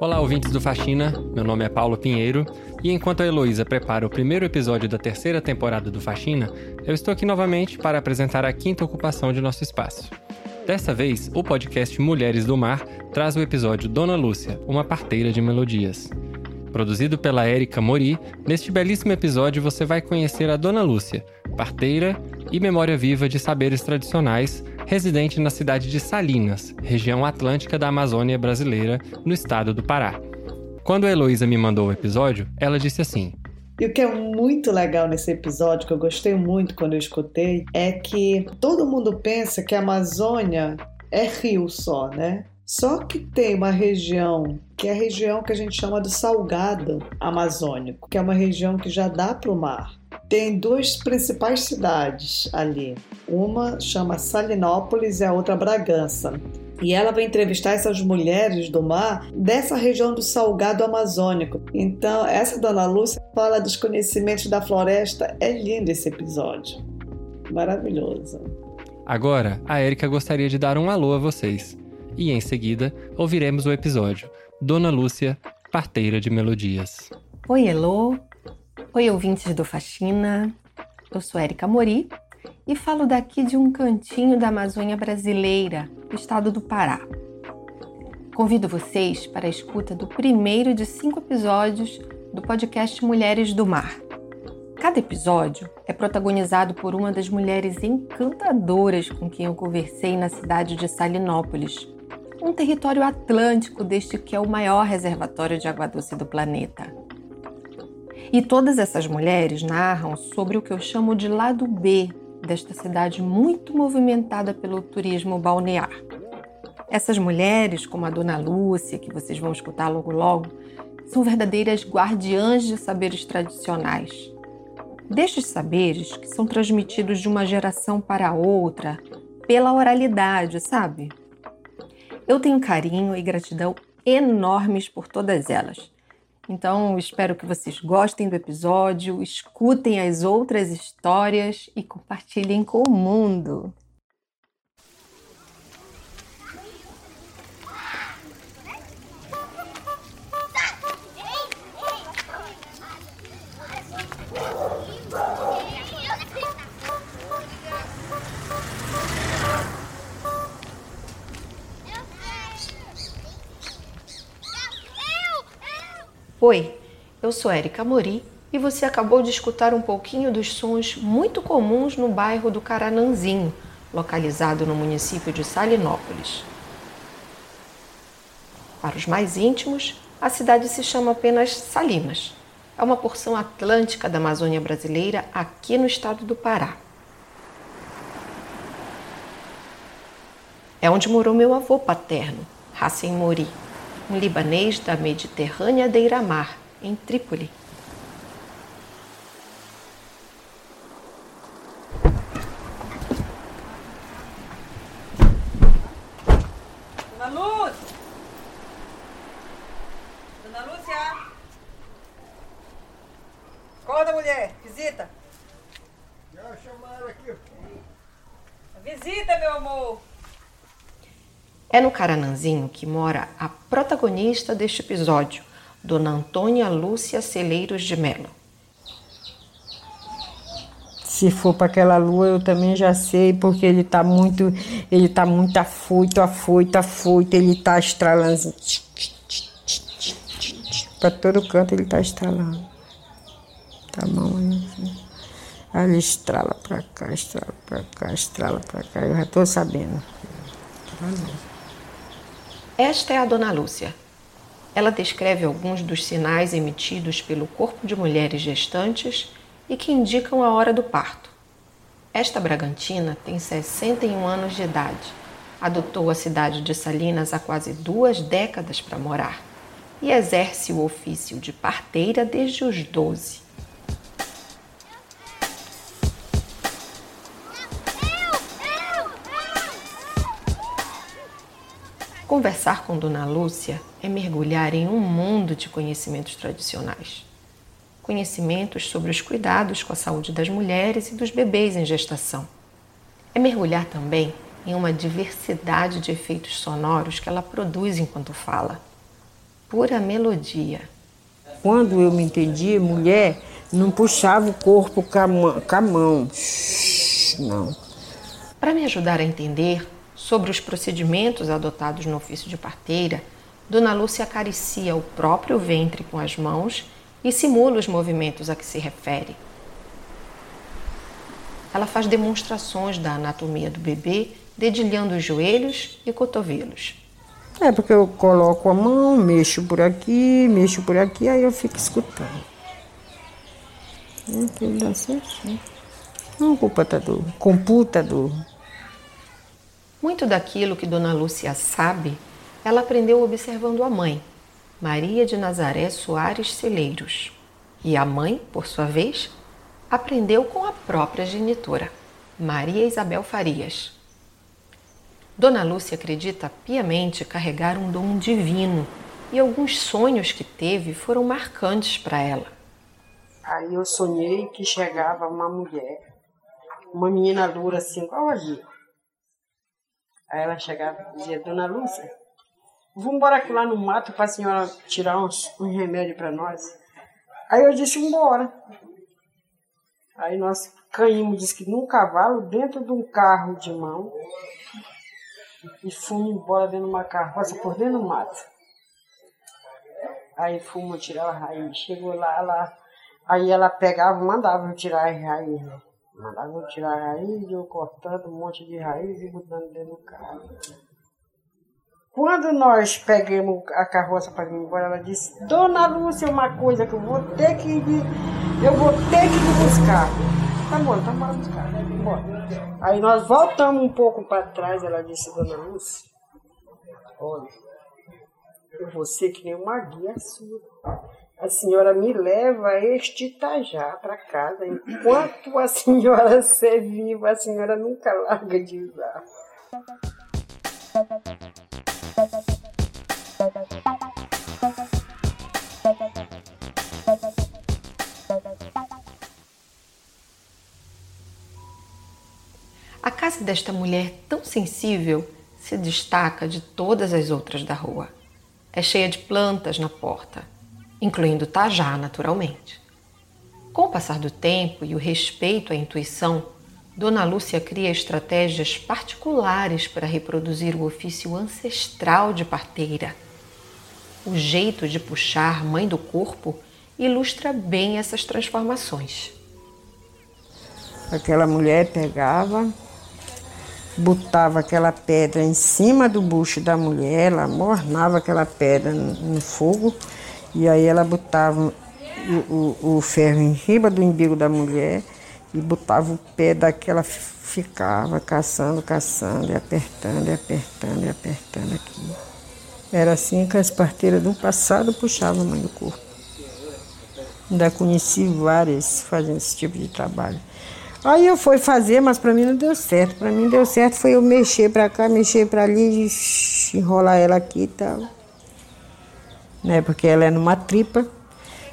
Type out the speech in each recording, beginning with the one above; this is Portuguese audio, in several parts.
Olá, ouvintes do Faxina. Meu nome é Paulo Pinheiro e enquanto a Heloísa prepara o primeiro episódio da terceira temporada do Faxina, eu estou aqui novamente para apresentar a quinta ocupação de nosso espaço. Dessa vez, o podcast Mulheres do Mar traz o episódio Dona Lúcia, uma parteira de melodias. Produzido pela Érica Mori, neste belíssimo episódio você vai conhecer a Dona Lúcia, parteira e memória viva de saberes tradicionais, residente na cidade de Salinas, região atlântica da Amazônia brasileira, no estado do Pará. Quando a Heloísa me mandou o episódio, ela disse assim: e o que é muito legal nesse episódio, que eu gostei muito quando eu escutei, é que todo mundo pensa que a Amazônia é rio só, né? Só que tem uma região que é a região que a gente chama do Salgado Amazônico, que é uma região que já dá para o mar. Tem duas principais cidades ali. Uma chama Salinópolis e a outra Bragança. E ela vai entrevistar essas mulheres do mar dessa região do Salgado Amazônico. Então, essa dona Lúcia fala dos conhecimentos da floresta. É lindo esse episódio. Maravilhoso. Agora, a Érica gostaria de dar um alô a vocês. E em seguida, ouviremos o episódio Dona Lúcia, parteira de melodias. Oi, Elô. Oi, ouvintes do Faxina. Eu sou Érica Mori e falo daqui de um cantinho da Amazônia brasileira, do estado do Pará. Convido vocês para a escuta do primeiro de cinco episódios do podcast Mulheres do Mar. Cada episódio é protagonizado por uma das mulheres encantadoras com quem eu conversei na cidade de Salinópolis, um território atlântico deste que é o maior reservatório de água doce do planeta. E todas essas mulheres narram sobre o que eu chamo de lado B desta cidade muito movimentada pelo turismo balnear. Essas mulheres, como a Dona Lúcia, que vocês vão escutar logo logo, são verdadeiras guardiãs de saberes tradicionais. Destes saberes que são transmitidos de uma geração para outra pela oralidade, sabe? Eu tenho carinho e gratidão enormes por todas elas então, espero que vocês gostem do episódio, escutem as outras histórias e compartilhem com o mundo. Oi, eu sou Érica Mori e você acabou de escutar um pouquinho dos sons muito comuns no bairro do Carananzinho, localizado no município de Salinópolis. Para os mais íntimos, a cidade se chama apenas Salinas. É uma porção atlântica da Amazônia brasileira aqui no estado do Pará. É onde morou meu avô paterno, Hassan Mori um libanês da Mediterrânea Deira-Mar, em Trípoli. Dona Lúcia! Dona Lúcia! Acorda, mulher! Visita! Já chamaram aqui. Visita, meu amor! É no Carananzinho que mora a protagonista deste episódio, Dona Antônia Lúcia Celeiros de Melo. Se for para aquela lua, eu também já sei, porque ele está muito, ele tá muito afoito, afoito, afoito, ele está estralando. Para todo canto ele está estralando. Tá bom, assim. Aí ele estrala para cá, estrala para cá, estrala para cá. Eu já estou sabendo. Tá bom. Esta é a Dona Lúcia. Ela descreve alguns dos sinais emitidos pelo corpo de mulheres gestantes e que indicam a hora do parto. Esta Bragantina tem 61 anos de idade. Adotou a cidade de Salinas há quase duas décadas para morar e exerce o ofício de parteira desde os 12. Conversar com Dona Lúcia é mergulhar em um mundo de conhecimentos tradicionais. Conhecimentos sobre os cuidados com a saúde das mulheres e dos bebês em gestação. É mergulhar também em uma diversidade de efeitos sonoros que ela produz enquanto fala. pura melodia. Quando eu me entendi, mulher não puxava o corpo com a mão. Não. Para me ajudar a entender sobre os procedimentos adotados no ofício de parteira, Dona Lúcia acaricia o próprio ventre com as mãos e simula os movimentos a que se refere. Ela faz demonstrações da anatomia do bebê, dedilhando os joelhos e cotovelos. É porque eu coloco a mão, mexo por aqui, mexo por aqui, aí eu fico escutando. Tudo dá certinho. Não, computador. Computador. Muito daquilo que Dona Lúcia sabe, ela aprendeu observando a mãe, Maria de Nazaré Soares Celeiros. E a mãe, por sua vez, aprendeu com a própria genitora, Maria Isabel Farias. Dona Lúcia acredita piamente carregar um dom divino e alguns sonhos que teve foram marcantes para ela. Aí eu sonhei que chegava uma mulher, uma menina dura assim, igual a Gia. Aí ela chegava e dizia, Dona Lúcia, vamos embora lá no mato para a senhora tirar uns, um remédio para nós. Aí eu disse, embora. Aí nós caímos, disse que num cavalo, dentro de um carro de mão, e fomos embora dentro de uma carroça por dentro do mato. Aí fomos tirar a raiz. Chegou lá, lá. Aí ela pegava, mandava tirar a raiz. Mandava eu tirar a raiz, eu cortando um monte de raiz e botando dentro do carro. Quando nós pegamos a carroça para ir embora, ela disse, Dona Lúcia, uma coisa que eu vou ter que ir, eu vou ter que ir buscar. Tá bom, então bora buscar, né? Bora. Aí nós voltamos um pouco para trás, ela disse, Dona Lúcia, olha, eu vou ser que nem uma guia sua. A senhora me leva este Itajá para casa. Enquanto a senhora ser viva, a senhora nunca larga de usar. A casa desta mulher tão sensível se destaca de todas as outras da rua. É cheia de plantas na porta, incluindo tajá, naturalmente. Com o passar do tempo e o respeito à intuição, Dona Lúcia cria estratégias particulares para reproduzir o ofício ancestral de parteira. O jeito de puxar mãe do corpo ilustra bem essas transformações. Aquela mulher pegava, botava aquela pedra em cima do bucho da mulher, ela mornava aquela pedra no fogo e aí ela botava o, o, o ferro em cima do umbigo da mulher e botava o pé daquela, ficava caçando, caçando, e apertando, e apertando, e apertando aqui. Era assim que as parteiras do passado puxavam a mãe do corpo. Ainda conheci várias fazendo esse tipo de trabalho. Aí eu fui fazer, mas para mim não deu certo. Para mim deu certo foi eu mexer para cá, mexer para ali, enrolar ela aqui e tal. Né? Porque ela é numa tripa.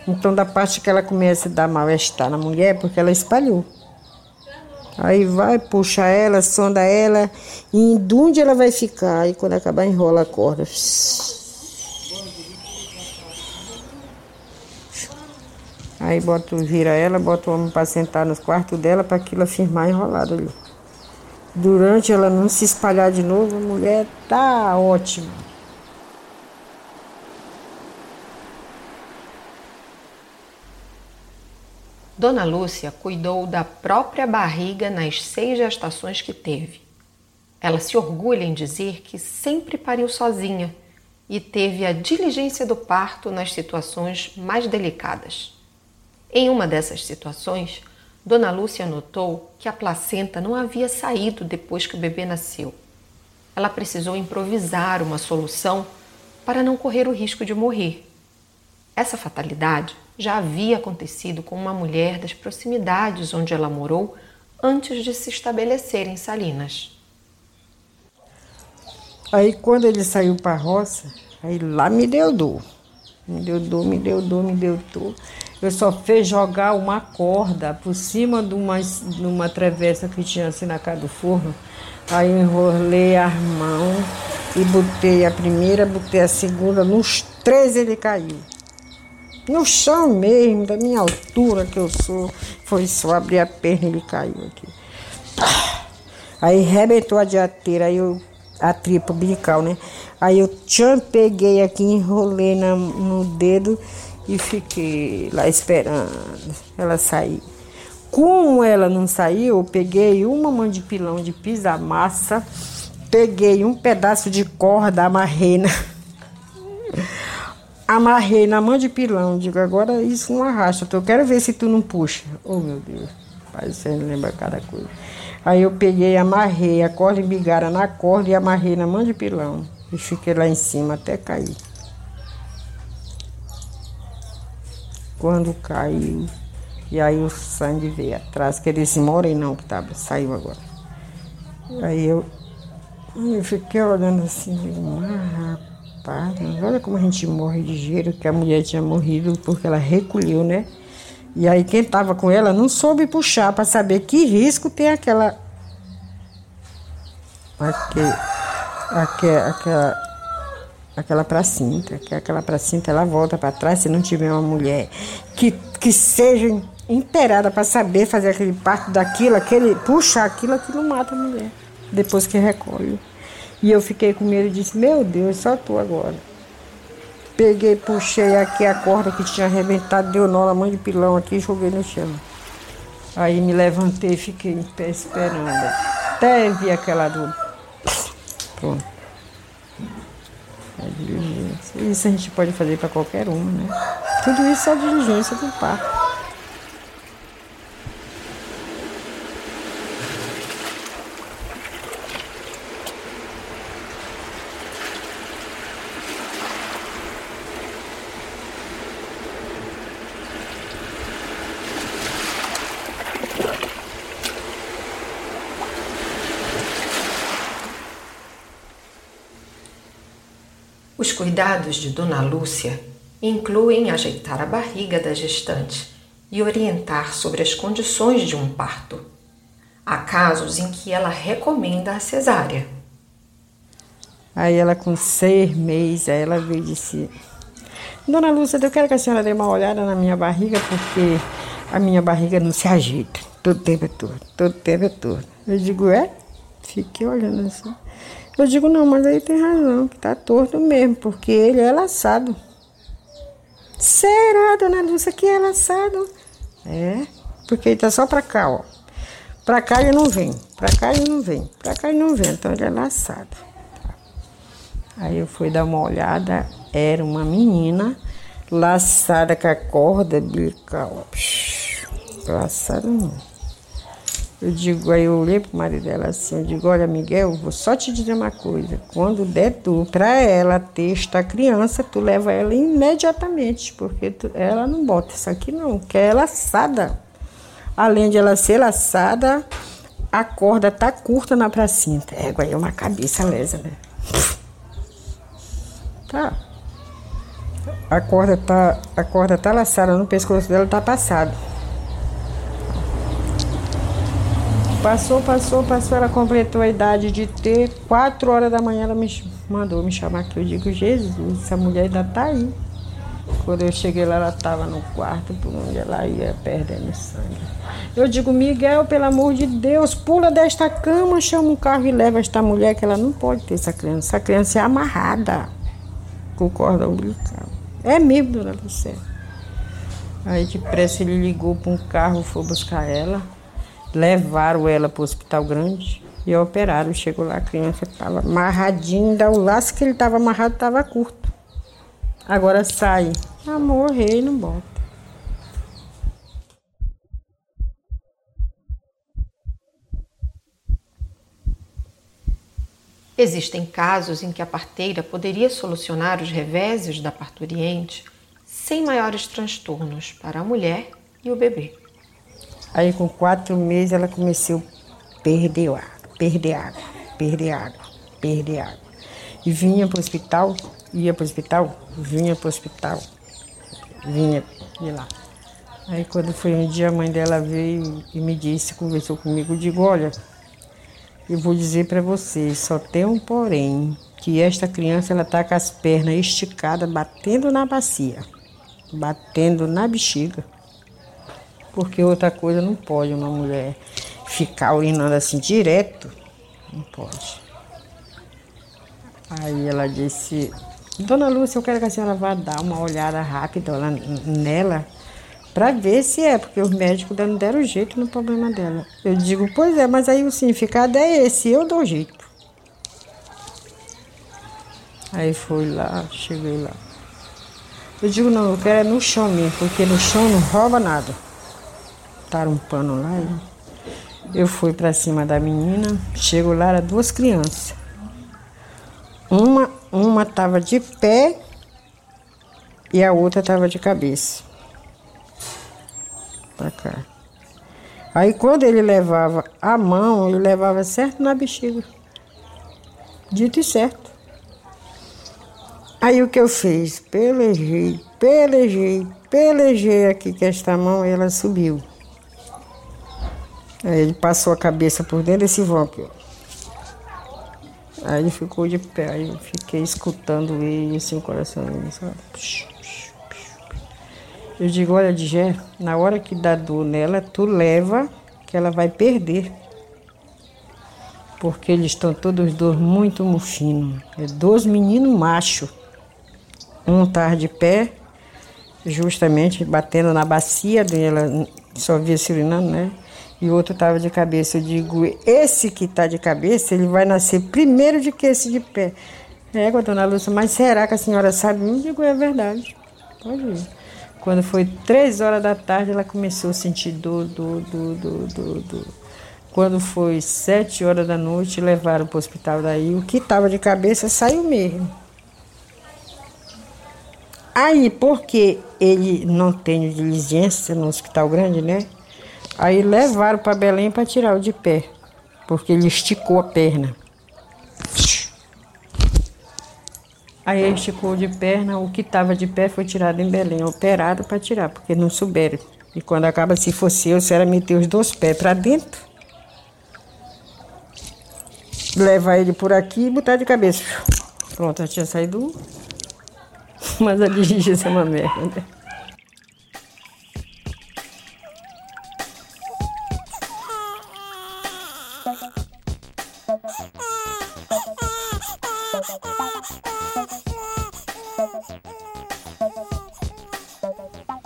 Então, da parte que ela começa a dar mal-estar na mulher, porque ela espalhou. Aí vai, puxa ela, sonda ela, e de onde ela vai ficar? E quando acabar, enrola a corda. Aí bota, vira ela, bota o homem para sentar nos quartos dela para aquilo afirmar enrolado ali. Durante ela não se espalhar de novo, a mulher tá ótima. Dona Lúcia cuidou da própria barriga nas seis gestações que teve. Ela se orgulha em dizer que sempre pariu sozinha e teve a diligência do parto nas situações mais delicadas. Em uma dessas situações, Dona Lúcia notou que a placenta não havia saído depois que o bebê nasceu. Ela precisou improvisar uma solução para não correr o risco de morrer. Essa fatalidade já havia acontecido com uma mulher das proximidades onde ela morou antes de se estabelecer em Salinas. Aí quando ele saiu para a roça, aí lá me deu dor. Me deu dor, me deu dor, me deu dor. Eu só fez jogar uma corda por cima de uma, de uma travessa que tinha assim na casa do forno. Aí enrolei as mãos, e botei a primeira, botei a segunda, nos três ele caiu. No chão mesmo, da minha altura que eu sou, foi só abrir a perna e ele caiu aqui. Aí rebentou a dianteira, aí eu, a tripa umbilical, né? Aí eu tchan, peguei aqui, enrolei na, no dedo e fiquei lá esperando ela sair. Como ela não saiu, eu peguei uma mão de pilão de pisa-massa, peguei um pedaço de corda, amarrei na, amarrei na mão de pilão. Digo, agora isso não arrasta, eu quero ver se tu não puxa. Oh, meu Deus, pai, você lembra cada coisa. Aí eu peguei, amarrei a corda embigara na corda e amarrei na mão de pilão. E fiquei lá em cima até cair. Quando caiu, e aí o sangue veio atrás, que esse morenão que tava, saiu agora. Aí eu, eu fiquei olhando assim, digo, mas olha como a gente morre de gelo, que a mulher tinha morrido porque ela recolheu, né? E aí quem tava com ela não soube puxar para saber que risco tem aquela. Aquele, aquela, aquela, pracinta, que aquela pracinta ela volta para trás se não tiver uma mulher que, que seja inteirada para saber fazer aquele parto daquilo, aquele, puxar aquilo, aquilo mata a mulher, depois que recolhe. E eu fiquei com medo e disse, meu Deus, só tu agora. Peguei, puxei aqui a corda que tinha arrebentado, deu nó na mão de pilão aqui e joguei no chão. Aí me levantei e fiquei em pé esperando. Até vi aquela dor. Pronto. Isso a gente pode fazer para qualquer um, né? Tudo isso é diligência do parto. Os cuidados de Dona Lúcia incluem ajeitar a barriga da gestante e orientar sobre as condições de um parto. Há casos em que ela recomenda a cesárea. Aí ela com seis meses, aí ela veio e disse, Dona Lúcia, eu quero que a senhora dê uma olhada na minha barriga, porque a minha barriga não se ajeita. Todo tempo é todo, todo tempo é todo. Eu digo, é? Fiquei olhando assim. Eu digo, não, mas aí tem razão, que tá torto mesmo, porque ele é laçado. Será, dona Lúcia, que é laçado? É, porque ele tá só pra cá, ó. Pra cá ele não vem, pra cá ele não vem, pra cá ele não vem, então ele é laçado. Aí eu fui dar uma olhada, era uma menina laçada com a corda umbilical. Laçada não. Eu digo, aí eu olhei pro marido dela assim, eu digo, olha Miguel, vou só te dizer uma coisa, quando der tu pra ela ter esta criança, tu leva ela imediatamente, porque tu, ela não bota isso aqui não, que é laçada. Além de ela ser laçada, a corda tá curta na pracinta. É, aí é uma cabeça lesa, né? Tá. A corda tá, a corda tá laçada no pescoço dela, tá passado. Passou, passou, passou, ela completou a idade de ter. Quatro horas da manhã ela me mandou me chamar aqui. Eu digo, Jesus, essa mulher ainda tá aí. Quando eu cheguei lá, ela estava no quarto, por onde ela ia perdendo sangue. Eu digo, Miguel, pelo amor de Deus, pula desta cama, chama um carro e leva esta mulher, que ela não pode ter essa criança. Essa criança é amarrada com corda umbilical. É mesmo, dona Lucélia. Aí depressa ele ligou para um carro, foi buscar ela. Levaram ela para o hospital grande e operaram. Chegou lá, a criança estava amarradinha, o laço que ele estava amarrado estava curto. Agora sai. Amor, rei, não bota. Existem casos em que a parteira poderia solucionar os reveses da parturiente sem maiores transtornos para a mulher e o bebê. Aí com quatro meses ela começou a perder água, perder água, perder água, perder água. E vinha para o hospital, ia para o hospital, vinha para o hospital, vinha de lá. Aí quando foi um dia a mãe dela veio e me disse, conversou comigo, digo, olha, eu vou dizer para vocês, só tem um porém, que esta criança ela tá com as pernas esticadas, batendo na bacia, batendo na bexiga. Porque outra coisa não pode uma mulher ficar urinando assim direto, não pode. Aí ela disse, Dona Lúcia, eu quero que a senhora vá dar uma olhada rápida lá nela para ver se é, porque os médicos não deram jeito no problema dela. Eu digo, pois é, mas aí o significado é esse, eu dou jeito. Aí fui lá, cheguei lá. Eu digo, não, eu quero é no chão mesmo, porque no chão não rouba nada. Taram um pano lá. Eu fui para cima da menina, chego lá, eram duas crianças. Uma uma estava de pé e a outra estava de cabeça. Pra cá. Aí quando ele levava a mão, ele levava certo na bexiga. Dito e certo. Aí o que eu fiz? Pelejei, pelejei, pelejei aqui com esta mão e ela subiu. Aí ele passou a cabeça por dentro desse vão aqui, ó. Aí ele ficou de pé, aí eu fiquei escutando ele, assim, o coração dele, sabe? Eu digo, olha, Digé, na hora que dá dor nela, tu leva que ela vai perder. Porque eles estão todos dois muito mufinos. É dois meninos machos. Um tá de pé, justamente batendo na bacia dela, só via se urinando, né? E o outro estava de cabeça. Eu digo, esse que está de cabeça, ele vai nascer primeiro de que esse de pé. É, dona Lúcia, mas será que a senhora sabe? Eu digo, é verdade. Pode ir. Quando foi três horas da tarde, ela começou a sentir dor, dor, dor, dor, dor, dor. Quando foi sete horas da noite, levaram para o hospital daí. O que estava de cabeça saiu mesmo. Aí, porque ele não tem diligência no hospital grande, né? Aí levaram para Belém para tirar o de pé, porque ele esticou a perna. Aí ele esticou de perna, o que estava de pé foi tirado em Belém, operado para tirar, porque não souberam. E quando acaba, se fosse eu, se era meter os dois pés para dentro, levar ele por aqui e botar de cabeça. Pronto, já tinha saído um. Mas a diligência é uma merda.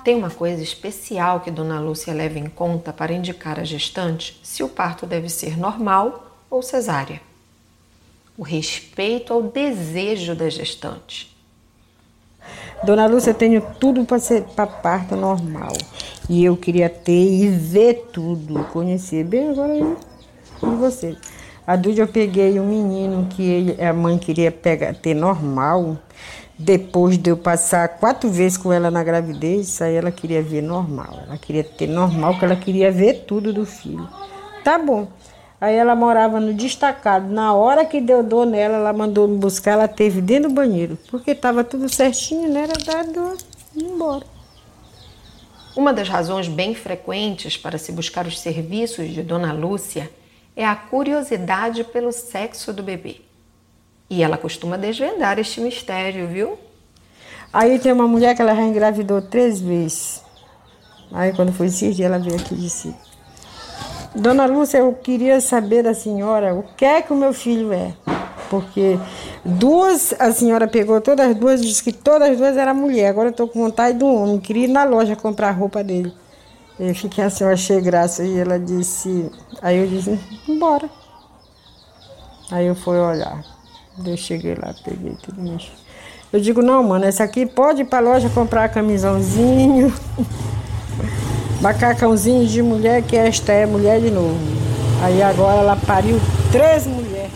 Tem uma coisa especial que Dona Lúcia leva em conta para indicar à gestante se o parto deve ser normal ou cesárea. O respeito ao desejo da gestante. Dona Lúcia, eu tenho tudo para ser para parto normal. E eu queria ter e ver tudo, conhecer. Bem, agora e você? A Dude eu peguei um menino que ele, a mãe queria pegar, ter normal. Depois de eu passar quatro vezes com ela na gravidez, aí ela queria ver normal. Ela queria ter normal, porque ela queria ver tudo do filho. Tá bom. Aí ela morava no destacado. Na hora que deu dor nela, ela mandou me buscar, ela teve dentro do banheiro. Porque estava tudo certinho, né? Era dar dor embora. Uma das razões bem frequentes para se buscar os serviços de Dona Lúcia é a curiosidade pelo sexo do bebê. E ela costuma desvendar este mistério, viu? Aí tem uma mulher que ela já engravidou três vezes. Aí quando foi esses dias, ela veio aqui e disse: Dona Lúcia, eu queria saber da senhora o que é que o meu filho é. Porque duas, a senhora pegou todas as duas, disse que todas as duas eram mulher. Agora eu estou com vontade de um homem. Queria ir na loja comprar a roupa dele. Eu fiquei assim, eu achei graça. E ela disse. Aí eu disse: Bora. Aí eu fui olhar. Eu cheguei lá, peguei tudo isso. Eu digo, não, mano, essa aqui pode ir pra loja comprar camisãozinho, macacãozinho de mulher, que esta é mulher de novo. Aí agora ela pariu três mulheres.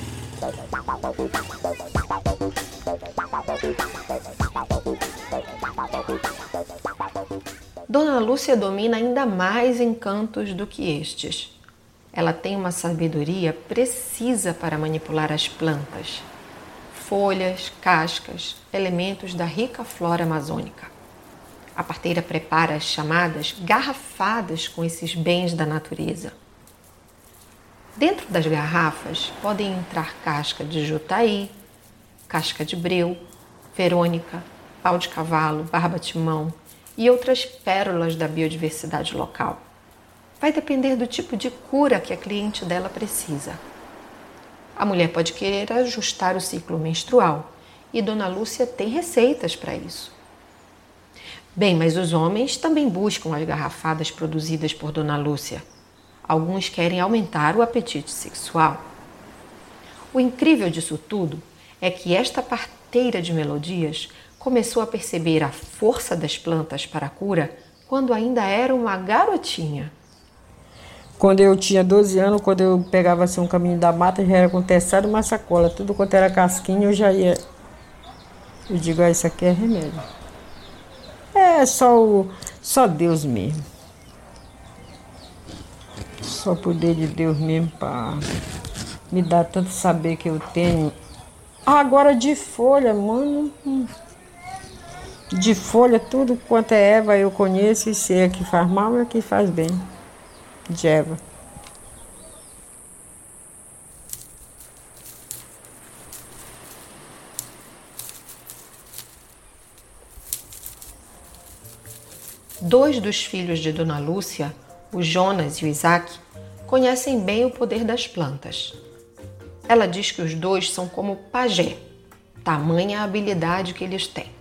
Dona Lúcia domina ainda mais encantos do que estes. Ela tem uma sabedoria precisa para manipular as plantas folhas, cascas, elementos da rica flora amazônica. A parteira prepara as chamadas garrafadas com esses bens da natureza. Dentro das garrafas podem entrar casca de jutaí, casca de breu, verônica, pau de cavalo, barba-timão e outras pérolas da biodiversidade local. Vai depender do tipo de cura que a cliente dela precisa. A mulher pode querer ajustar o ciclo menstrual e Dona Lúcia tem receitas para isso. Bem, mas os homens também buscam as garrafadas produzidas por Dona Lúcia. Alguns querem aumentar o apetite sexual. O incrível disso tudo é que esta parteira de melodias começou a perceber a força das plantas para a cura quando ainda era uma garotinha. Quando eu tinha 12 anos, quando eu pegava assim um caminho da mata, já era com testado uma sacola, tudo quanto era casquinha, eu já ia. Eu digo, ah, isso aqui é remédio. É só o. só Deus mesmo. Só o poder de Deus mesmo para me dar tanto saber que eu tenho. Agora de folha, mano. De folha, tudo quanto é Eva eu conheço e sei a que faz mal e a que faz bem. De Eva. Dois dos filhos de Dona Lúcia, o Jonas e o Isaac, conhecem bem o poder das plantas. Ela diz que os dois são como pajé, tamanha habilidade que eles têm.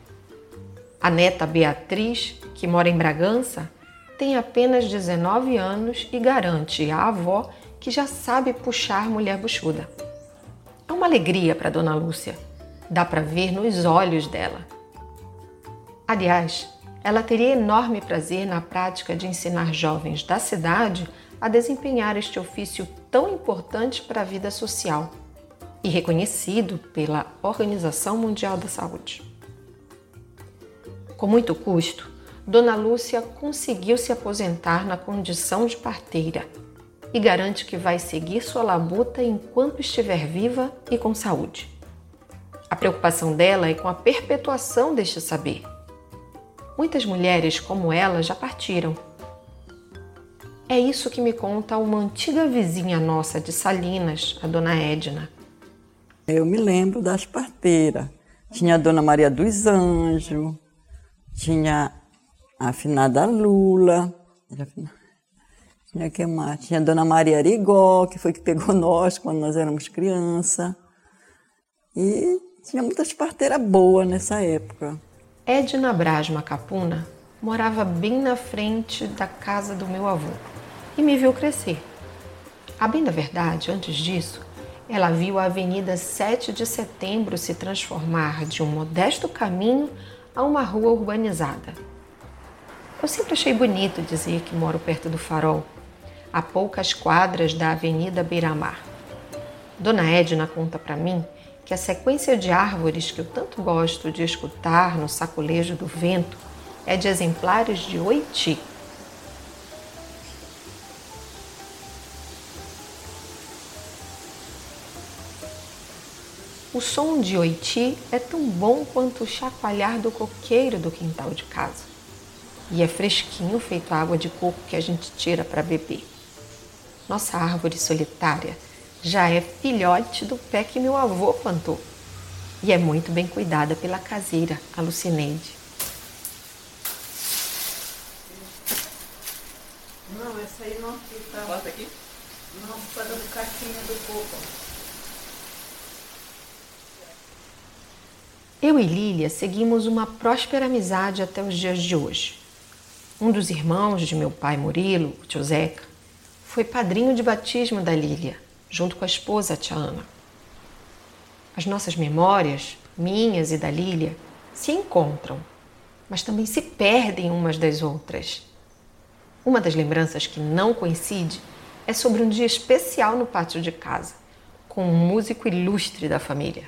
A neta Beatriz, que mora em Bragança, tem apenas 19 anos e garante à avó que já sabe puxar mulher buchuda. É uma alegria para Dona Lúcia. Dá para ver nos olhos dela. Aliás, ela teria enorme prazer na prática de ensinar jovens da cidade a desempenhar este ofício tão importante para a vida social e reconhecido pela Organização Mundial da Saúde. Com muito custo, Dona Lúcia conseguiu se aposentar na condição de parteira e garante que vai seguir sua labuta enquanto estiver viva e com saúde. A preocupação dela é com a perpetuação deste saber Muitas mulheres como ela já partiram. É isso que me conta uma antiga vizinha nossa de Salinas, a dona Edna. Eu me lembro das parteiras. Tinha a dona Maria dos Anjos, tinha afinada Lula, tinha que mais? Tinha a dona Maria Arigó, que foi que pegou nós quando nós éramos criança. E tinha muitas parteiras boas nessa época. Edna Brasma Capuna morava bem na frente da casa do meu avô e me viu crescer. A bem da verdade, antes disso, ela viu a Avenida 7 de Setembro se transformar de um modesto caminho a uma rua urbanizada. Eu sempre achei bonito dizer que moro perto do farol, a poucas quadras da Avenida Beira-Mar. Dona Edna conta para mim que a sequência de árvores que eu tanto gosto de escutar no saculejo do vento é de exemplares de oiti. O som de oiti é tão bom quanto o chacoalhar do coqueiro do quintal de casa. E é fresquinho feito água de coco que a gente tira para beber. Nossa árvore solitária já é filhote do pé que meu avô plantou e é muito bem cuidada pela caseira, a Lucineide. Não, essa aí não aqui, tá? Bota aqui. Não, para do casquinha do coco. Eu e Lília seguimos uma próspera amizade até os dias de hoje. Um dos irmãos de meu pai Murilo, o tio Zeca, foi padrinho de batismo da Lília junto com a esposa, a tia Ana. As nossas memórias, minhas e da Lília, se encontram, mas também se perdem umas das outras. Uma das lembranças que não coincide é sobre um dia especial no pátio de casa, com um músico ilustre da família.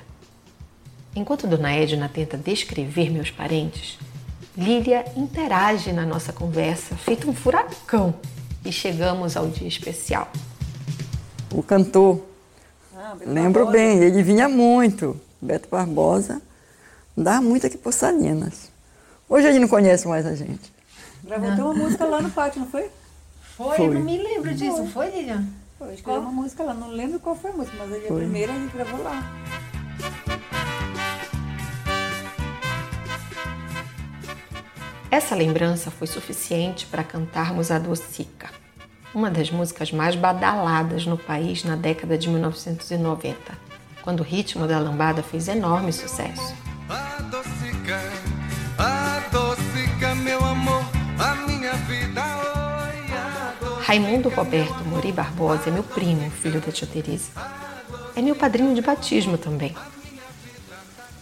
Enquanto Dona Edna tenta descrever meus parentes, Lília interage na nossa conversa, feito um furacão, e chegamos ao dia especial o cantor. Ah, Lembro Barbosa. bem, ele vinha muito. Beto Barbosa dava muito aqui por Salinas. Hoje ele não conhece mais a gente. Gravou até uma música lá no pátio, não foi? Foi, foi. não me lembro disso. Foi, foi Lilian? Foi, escreveu uma música lá, não lembro qual foi a música, mas ele, a primeira a gente gravou lá. Essa lembrança foi suficiente para cantarmos a Docica, uma das músicas mais badaladas no país na década de 1990, quando o ritmo da lambada fez enorme sucesso. Adocica, adocica, meu amor, a minha vida Raimundo Roberto Mori Barbosa é meu primo, filho da tia Teresa. É meu padrinho de batismo também.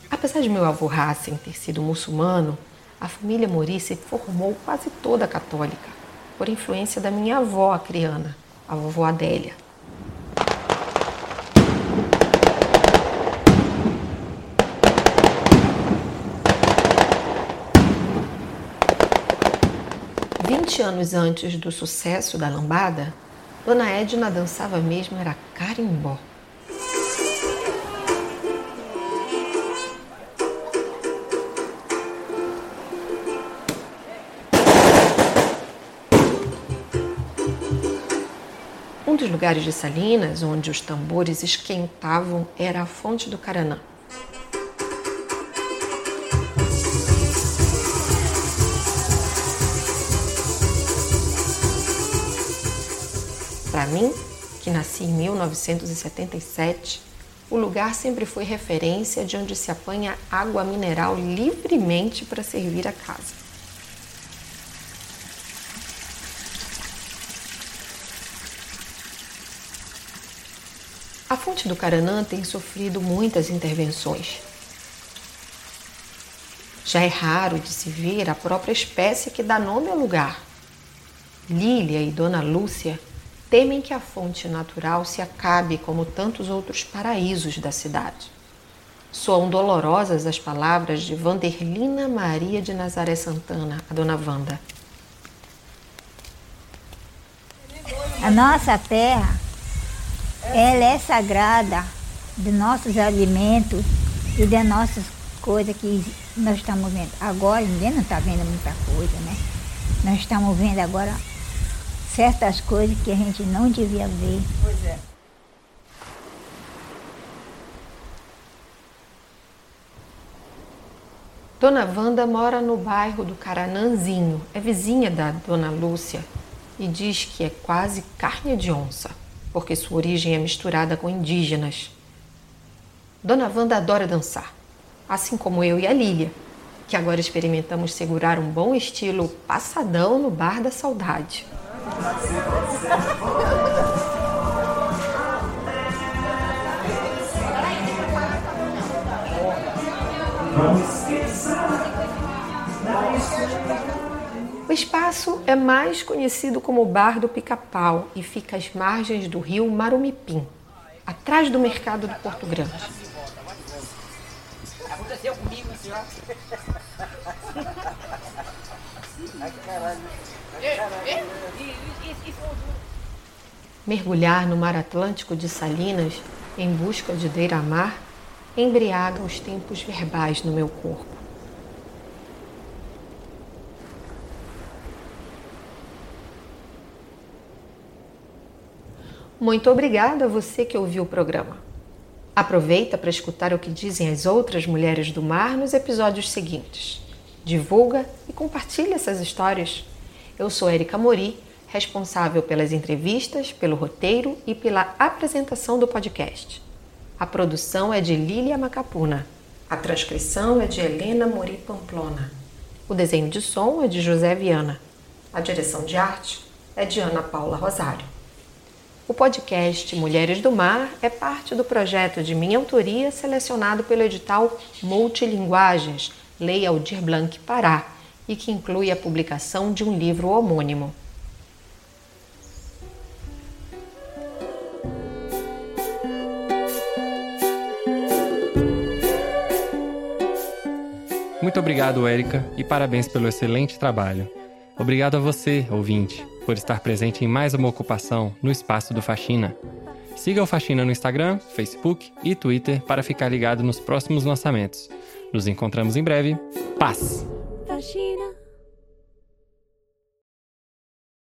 Apesar de meu avô Hassen ter sido muçulmano, a família Mori se formou quase toda católica, por influência da minha avó acriana, a vovó Adélia. Vinte anos antes do sucesso da lambada, Dona Edna dançava mesmo era carimbó. Um dos lugares de Salinas onde os tambores esquentavam era a fonte do Caranã. Para mim, que nasci em 1977, o lugar sempre foi referência de onde se apanha água mineral livremente para servir a casa. Do Caranã tem sofrido muitas intervenções. Já é raro de se ver a própria espécie que dá nome ao lugar. Lília e Dona Lúcia temem que a fonte natural se acabe como tantos outros paraísos da cidade. Soam dolorosas as palavras de Vanderlina Maria de Nazaré Santana, a Dona Wanda. A nossa terra ela é sagrada de nossos alimentos e de nossas coisas que nós estamos vendo. Agora ninguém não está vendo muita coisa, né? Nós estamos vendo agora certas coisas que a gente não devia ver. Pois é. Dona Wanda mora no bairro do Caranãzinho, é vizinha da Dona Lúcia e diz que é quase carne de onça porque sua origem é misturada com indígenas. Dona Wanda adora dançar, assim como eu e a Lília, que agora experimentamos segurar um bom estilo passadão no Bar da Saudade. O espaço é mais conhecido como Bar do Pica-Pau e fica às margens do rio Marumipim, atrás do mercado do Porto Grande. Aconteceu comigo, senhor. Mergulhar no mar Atlântico de Salinas em busca de Deira-Mar embriaga os tempos verbais no meu corpo. Muito obrigada a você que ouviu o programa. Aproveita para escutar o que dizem as outras mulheres do mar nos episódios seguintes. Divulga e compartilha essas histórias. Eu sou Erika Mori, responsável pelas entrevistas, pelo roteiro e pela apresentação do podcast. A produção é de Lília Macapuna. A transcrição é de Helena Mori Pamplona. O desenho de som é de José Viana. A direção de arte é de Ana Paula Rosário. O podcast Mulheres do Mar é parte do projeto de minha autoria selecionado pelo edital Multilinguagens, Lei Aldir Blanc Pará, e que inclui a publicação de um livro homônimo. Muito obrigado, Érica, e parabéns pelo excelente trabalho. Obrigado a você, ouvinte, por estar presente em mais uma ocupação no espaço do Faxina. Siga o Faxina no Instagram, Facebook e Twitter para ficar ligado nos próximos lançamentos. Nos encontramos em breve. Paz!